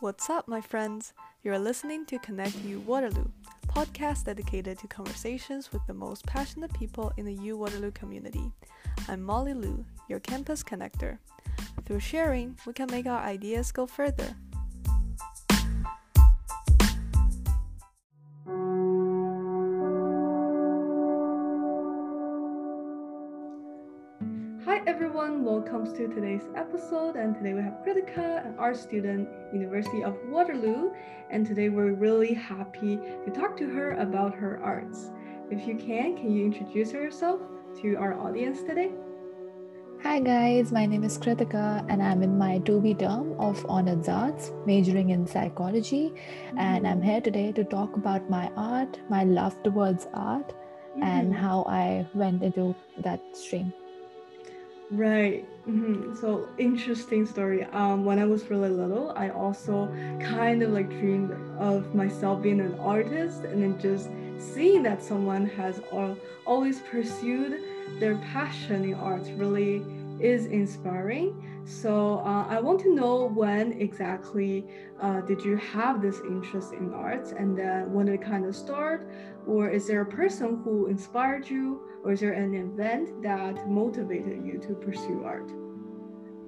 What's up, my friends? You're listening to Connect U Waterloo, podcast dedicated to conversations with the most passionate people in the U Waterloo community. I'm Molly Liu, your campus connector. Through sharing, we can make our ideas go further. To today's episode. And today we have Kritika, an art student, University of Waterloo. And today we're really happy to talk to her about her arts. If you can, can you introduce yourself to our audience today? Hi guys, my name is Kritika and I'm in my 2B term of Honors Arts, majoring in psychology. And I'm here today to talk about my art, my love towards art, mm-hmm. and how I went into that stream. Right. Mm-hmm. So interesting story. Um, when I was really little, I also kind of like dreamed of myself being an artist, and then just seeing that someone has always pursued their passion in arts really is inspiring. So uh, I want to know when exactly uh, did you have this interest in arts, and then when it kind of start, or is there a person who inspired you? or is there an event that motivated you to pursue art?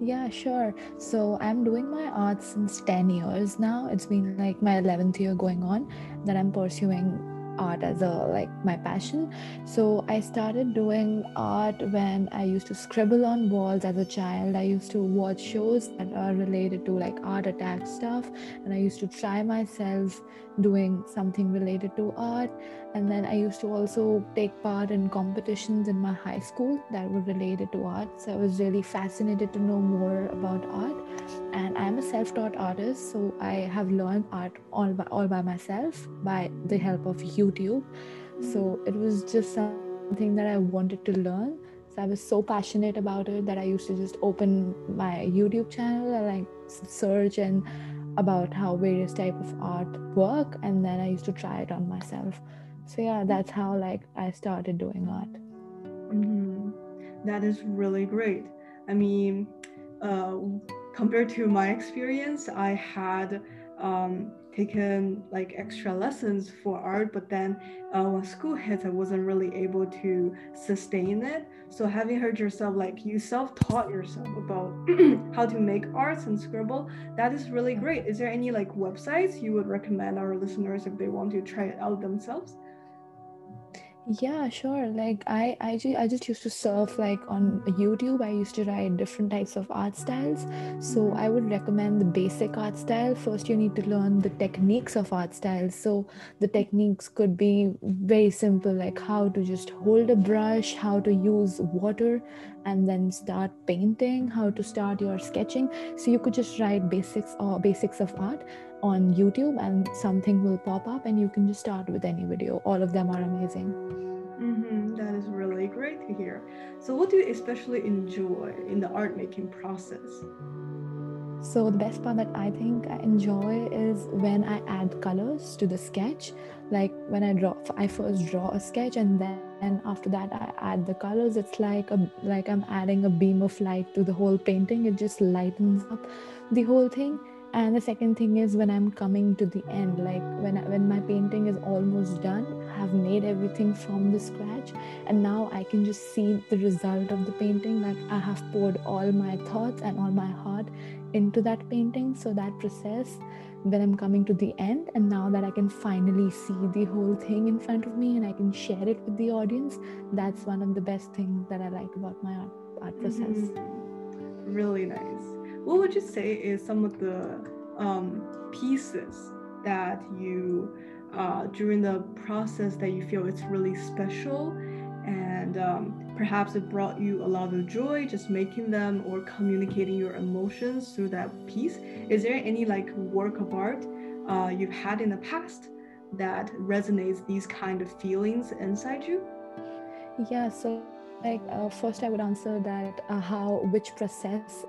Yeah, sure. So I'm doing my art since 10 years now. It's been like my 11th year going on that I'm pursuing art as a like my passion. So i started doing art when i used to scribble on walls as a child. I used to watch shows that are related to like art attack stuff and i used to try myself doing something related to art and then i used to also take part in competitions in my high school that were related to art. So i was really fascinated to know more about art. And i'm a self-taught artist so i have learned art all by, all by myself by the help of youtube. So it was just something that i wanted to learn. So i was so passionate about it that i used to just open my youtube channel and like search and about how various type of art work. And then i used to try it on myself so yeah that's how like i started doing art mm-hmm. that is really great i mean uh, compared to my experience i had um, taken like extra lessons for art, but then uh, when school hit, I wasn't really able to sustain it. So having heard yourself like you self-taught yourself about how to make arts and scribble, that is really great. Is there any like websites you would recommend our listeners if they want to try it out themselves? Yeah sure. Like i I, ju- I just used to surf like on youtube. I used to write different types of art styles. So i would recommend the basic art style. First you need to learn the techniques of art styles so the techniques could be very simple like how to just hold a brush how to use water and then start painting how to start your sketching. So you could just write basics or basics of art on YouTube and something will pop up and you can just start with any video. All of them are amazing. Mm-hmm. That is really great to hear. So, what do you especially enjoy in the art making process? So, the best part that I think I enjoy is when I add colors to the sketch. Like when I draw, I first draw a sketch and then after that I add the colors. It's like a like I'm adding a beam of light to the whole painting. It just lightens up the whole thing and the second thing is when i'm coming to the end like when I, when my painting is almost done i have made everything from the scratch. And now i can just see the result of the painting like i have poured all my thoughts and all my heart into that painting. So that process when i'm coming to the end and now that i can finally see the whole thing in front of me and i can share it with the audience that's one of the best things that i like about my art, art process. Mm-hmm. really nice what would you say is some of the um, pieces that you uh, during the process that you feel it's really special and um, perhaps it brought you a lot of joy just making them or communicating your emotions through that piece? Is there any like work of art uh, you've had in the past that resonates these kind of feelings inside you? Yeah so like uh, first i would answer that uh, how which process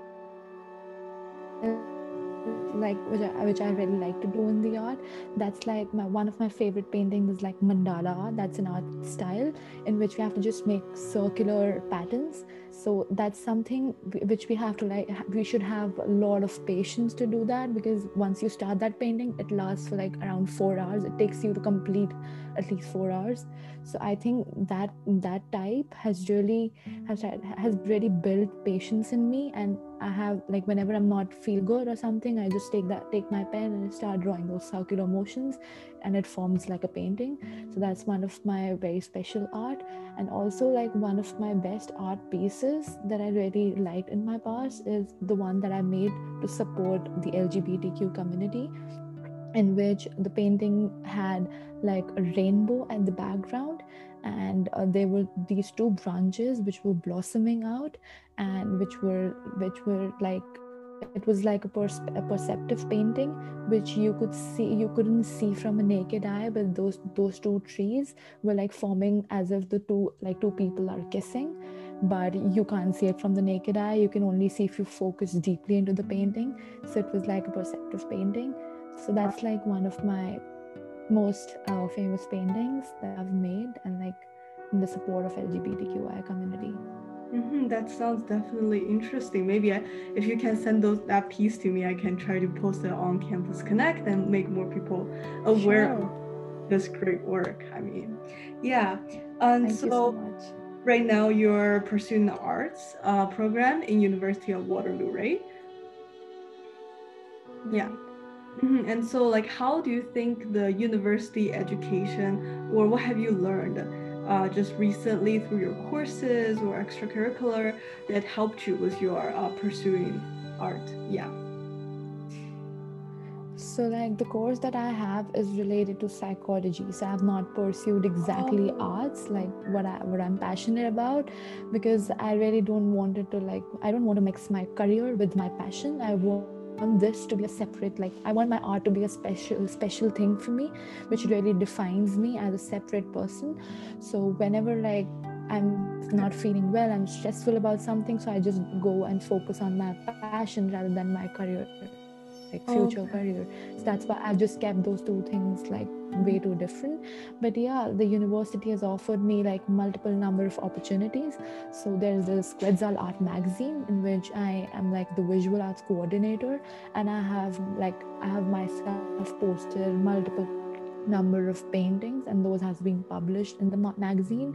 like which I, which I really like to do in the art. That's like my one of my favorite paintings is like mandala art. That's an art style in which we have to just make circular patterns so that's something which we have to like we should have a lot of patience to do that because once you start that painting it lasts for like around four hours. It takes you to complete at least four hours. So i think that that type has really has has really built patience in me. And i have like whenever i'm not feel good or something i just take that take my pen and start drawing those circular motions and it forms like a painting. So that's one of my very special art and also like one of my best art pieces that i really liked in my past is the one that i made to support the lgbtq community in which the painting had like a rainbow at the background and uh, there were these two branches which were blossoming out and which were which were like it was like a, pers- a perceptive painting which you could see you couldn't see from a naked eye but those those two trees were like forming as if the two like two people are kissing. But you can't see it from the naked eye. You can only see if you focus deeply into the painting. So it was like a perceptive painting. So that's like one of my most uh, famous paintings that i've made and like in the support of lgbtqi community Mm-hmm, that sounds definitely interesting. Maybe I, if you can send those that piece to me, I can try to post it on Campus Connect and make more people aware sure. of this great work. I mean, yeah. And Thank so, so right now you're pursuing the arts uh, program in University of Waterloo, right? Yeah. Mm-hmm. And so, like, how do you think the university education, or what have you learned? Uh, just recently through your courses or extracurricular that helped you with your uh, pursuing art? Yeah. So, like the course that I have is related to psychology. So, I have not pursued exactly oh. arts, like what I what I'm passionate about, because I really don't want it to like I don't want to mix my career with my passion. I want want this to be a separate like i want my art to be a special special thing for me which really defines me as a separate person. So whenever like i'm not feeling well i'm stressful about something so i just go and focus on my passion rather than my career like future okay. career. So that's why i've just kept those two things like way too different. But yeah the university has offered me like multiple number of opportunities. So there's this quetzal art magazine in which i am like the visual arts coordinator. And i have like i have myself posted multiple number of paintings and those has been published in the magazine.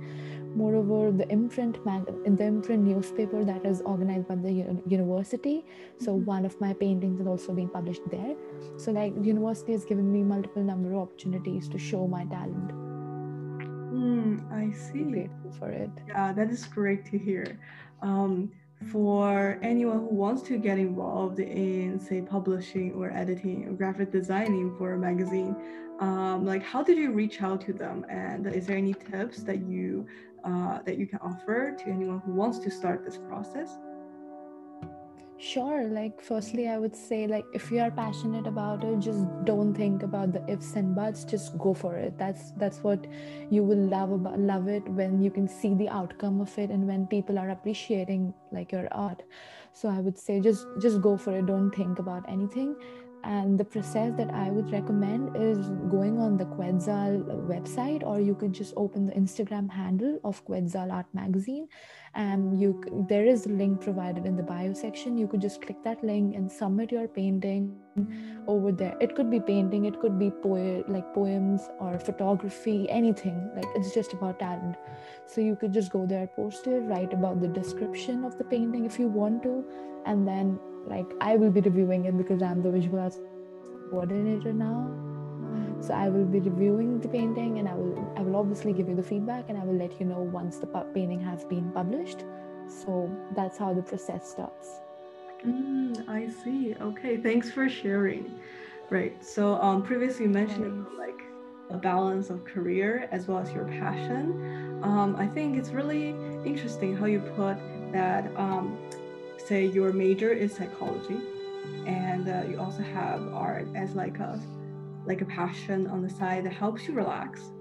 Moreover the imprint mag- the imprint newspaper that is organized by the u- university. So mm-hmm. one of my paintings has also been published there. So like the university has given me multiple number of opportunities to show my talent. Mm, i see. grateful for it. Yeah that is great to hear. Um, for anyone who wants to get involved in say publishing or editing or graphic designing for a magazine um, like how did you reach out to them? And is there any tips that you uh, that you can offer to anyone who wants to start this process? Sure like firstly i would say like if you are passionate about it just don't think about the ifs and buts just go for it. That's that's what you will love about love it when you can see the outcome of it and when people are appreciating like your art. So i would say just just go for it. Don't think about anything and the process that I would recommend is going on the Quetzal website, or you could just open the Instagram handle of Quetzal Art Magazine, and you there is a link provided in the bio section. You could just click that link and submit your painting over there. It could be painting, it could be poe- like poems or photography, anything. Like it's just about talent. So you could just go there, post it, write about the description of the painting if you want to, and then like i will be reviewing it because i'm the visual arts coordinator now so i will be reviewing the painting and i will i will obviously give you the feedback and i will let you know once the painting has been published so that's how the process starts mm, i see. Okay thanks for sharing. Right so um previously you mentioned like a balance of career as well as your passion. Um, i think it's really interesting how you put that um, say your major is psychology and uh, you also have art as like a like a passion on the side that helps you relax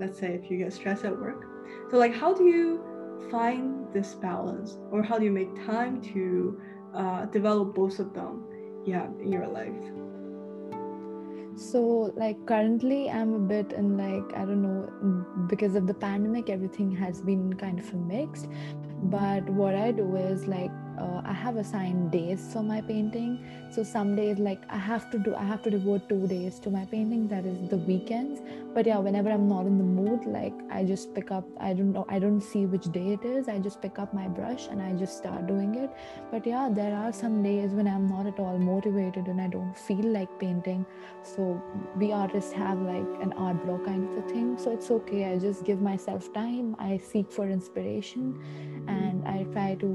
let's say if you get stressed at work. So like how do you find this balance or how do you make time to uh, develop both of them yeah in your life So, like, currently, I'm a bit in, like, I don't know, because of the pandemic, everything has been kind of mixed. But what I do is, like, uh, I have assigned days for my painting. So some days, like I have to do, I have to devote two days to my painting. That is the weekends. But yeah, whenever I'm not in the mood, like I just pick up. I don't know. I don't see which day it is. I just pick up my brush and I just start doing it. But yeah, there are some days when I'm not at all motivated and I don't feel like painting. So we artists have like an art block kind of a thing. So it's okay. I just give myself time. I seek for inspiration, and I try to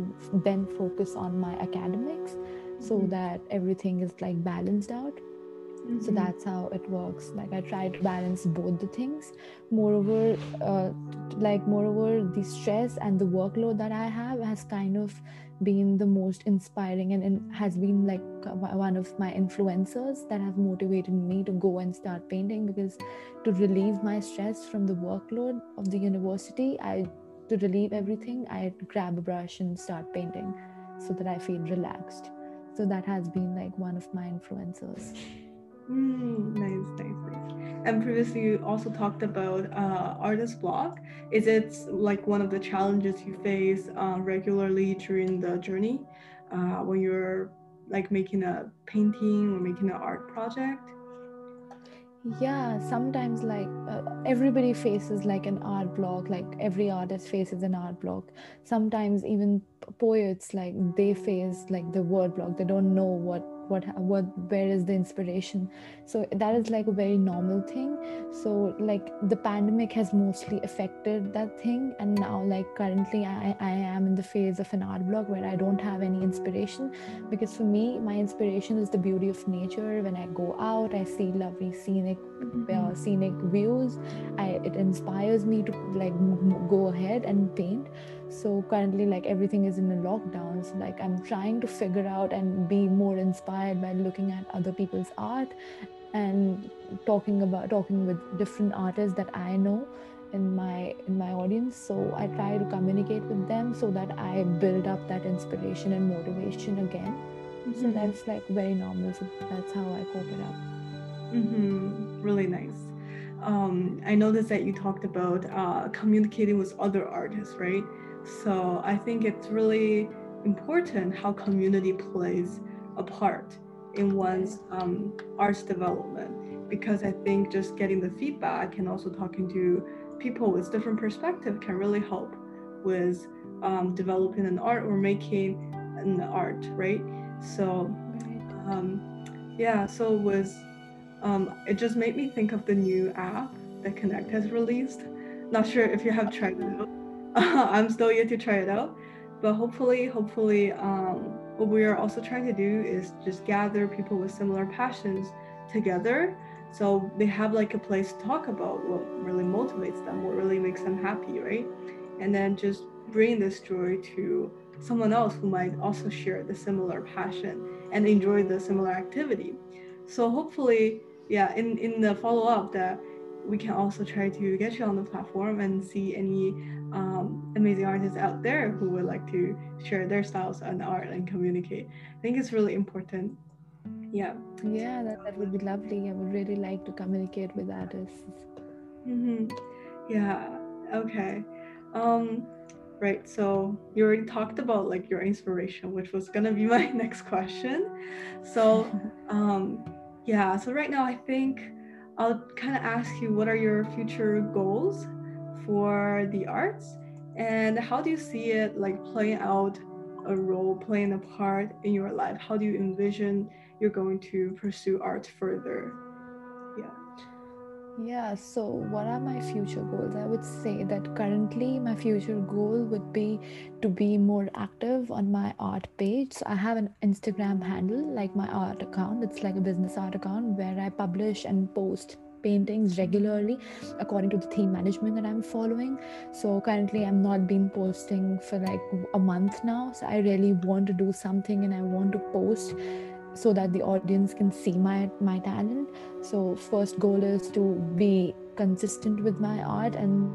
then focus focus on my academics so mm-hmm. that everything is like balanced out mm-hmm. so that's how it works like i try to balance both the things moreover uh, like moreover the stress and the workload that i have has kind of been the most inspiring and, and has been like one of my influencers that have motivated me to go and start painting because to relieve my stress from the workload of the university i to relieve everything i grab a brush and start painting so that I feel relaxed. So that has been like one of my influences. Mm, nice, nice, nice. And previously, you also talked about uh, artist block. Is it like one of the challenges you face uh, regularly during the journey uh, when you're like making a painting or making an art project? Yeah sometimes like uh, everybody faces like an art block like every artist faces an art block. Sometimes even poets like they face like the word block. They don't know what what what where is the inspiration. So that is like a very normal thing. So like the pandemic has mostly affected that thing. And now like currently i i am in the phase of an art block where i don't have any inspiration. Because for me my inspiration is the beauty of nature. When i go out i see lovely scenic uh, scenic views. I it inspires me to like go ahead and paint so currently like everything is in a lockdown. So like i'm trying to figure out and be more inspired by looking at other people's art and talking about talking with different artists that i know in my in my audience. So i try to communicate with them so that i build up that inspiration and motivation again. Mm-hmm. so that's like very normal. So that's how i cope it up. Mm-hmm. really nice. Um, i noticed that you talked about uh, communicating with other artists right so I think it's really important how community plays a part in one's um, arts development because I think just getting the feedback and also talking to people with different perspective can really help with um, developing an art or making an art, right? So, um, yeah, so was um, it just made me think of the new app that Connect has released. Not sure if you have tried it I'm still yet to try it out, but hopefully, hopefully, um, what we are also trying to do is just gather people with similar passions together, so they have like a place to talk about what really motivates them, what really makes them happy, right? And then just bring this joy to someone else who might also share the similar passion and enjoy the similar activity. So hopefully, yeah, in in the follow up that we can also try to get you on the platform and see any um, amazing artists out there who would like to share their styles and art and communicate. I think it's really important. Yeah. Yeah, that, that would be lovely. I would really like to communicate with artists. Mm-hmm. Yeah. Okay. Um, right. So you already talked about like your inspiration, which was gonna be my next question. So, um, yeah. So right now, I think I'll kind of ask you what are your future goals for the arts and how do you see it like playing out a role, playing a part in your life? How do you envision you're going to pursue art further? Yeah. So what are my future goals? I would say that currently my future goal would be to be more active on my art page. So I have an Instagram handle like my art account. It's like a business art account where I publish and post paintings regularly according to the theme management that I'm following. So currently I'm not been posting for like a month now. So I really want to do something and I want to post so that the audience can see my my talent. So first goal is to be consistent with my art and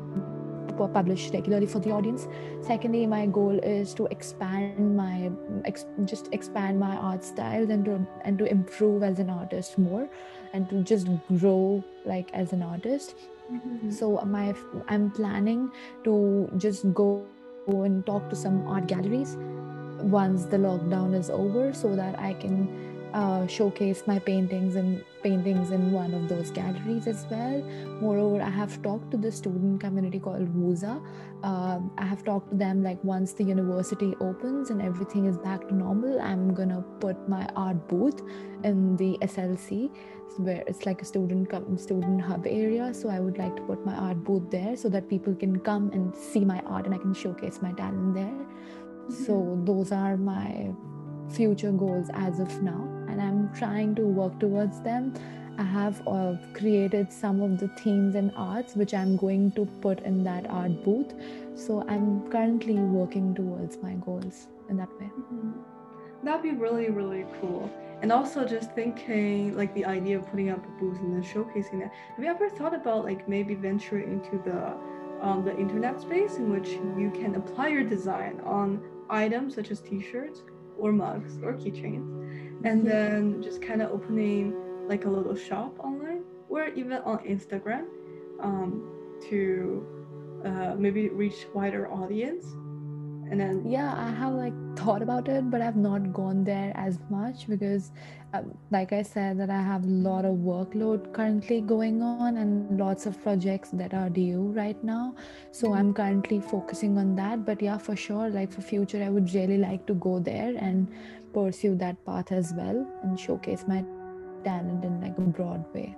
publish regularly for the audience. Secondly my goal is to expand my ex, just expand my art styles and to and to improve as an artist more and to just grow like as an artist. Mm-hmm. so my i'm planning to just go and talk to some art galleries once the lockdown is over so that i can uh, showcase my paintings and paintings in one of those galleries as well. Moreover, I have talked to the student community called WUSA. Uh, I have talked to them like once the university opens and everything is back to normal, I'm gonna put my art booth in the SLC where it's like a student student hub area. So I would like to put my art booth there so that people can come and see my art and I can showcase my talent there. Mm-hmm. So those are my future goals as of now and i'm trying to work towards them. I have uh, created some of the themes and arts which i'm going to put in that art booth. So i'm currently working towards my goals in that way. Mm-hmm. that'd be really really cool. And also just thinking like the idea of putting up a booth and then showcasing that. Have you ever thought about like maybe venturing into the um, the internet space in which you can apply your design on items such as t-shirts or mugs or keychains and then just kind of opening like a little shop online or even on instagram um, to uh, maybe reach wider audience. And then yeah i have like thought about it but i've not gone there as much because um, like i said that i have a lot of workload currently going on and lots of projects that are due right now. So mm-hmm. i'm currently focusing on that. But yeah for sure like for future i would really like to go there and pursue that path as well and showcase my talent in like a broad way.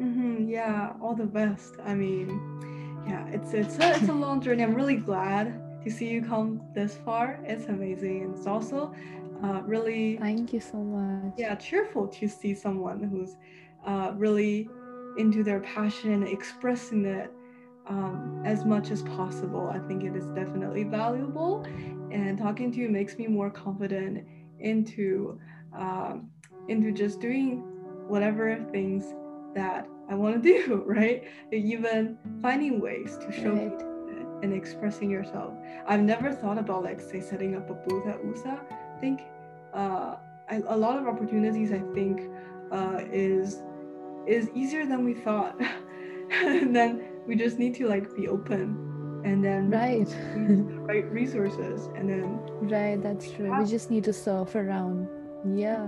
Mm-hmm, yeah all the best. I mean yeah it's it's a, it's a long journey. I'm really glad to see you come this far. It's amazing. And it's also uh, really thank you so much. Yeah, cheerful to see someone who's uh, really into their passion and expressing it um, as much as possible. I think it is definitely valuable. And talking to you makes me more confident into um, into just doing whatever things that I want to do, right? Even finding ways to show right and expressing yourself. I've never thought about like say setting up a booth at WUSA. I think uh, I, a lot of opportunities I think uh, is is easier than we thought. and then we just need to like be open and then right. right resources and then right that's true. We just need to surf around. Yeah.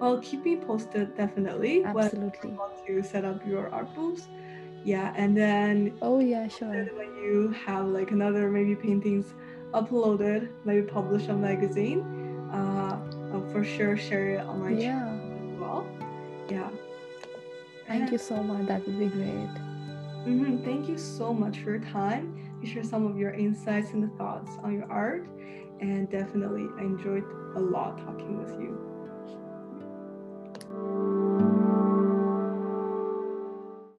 Well keep me posted definitely absolutely. Want to set up your art booths. Yeah and then oh yeah sure. when you have like another maybe paintings uploaded maybe published on magazine uh I'll for sure share it on my yeah. channel as well. Yeah. Thank and, you so much. That would be great. Mm-hmm. thank you so much for your time. To share some of your insights and the thoughts on your art and definitely I enjoyed a lot talking with you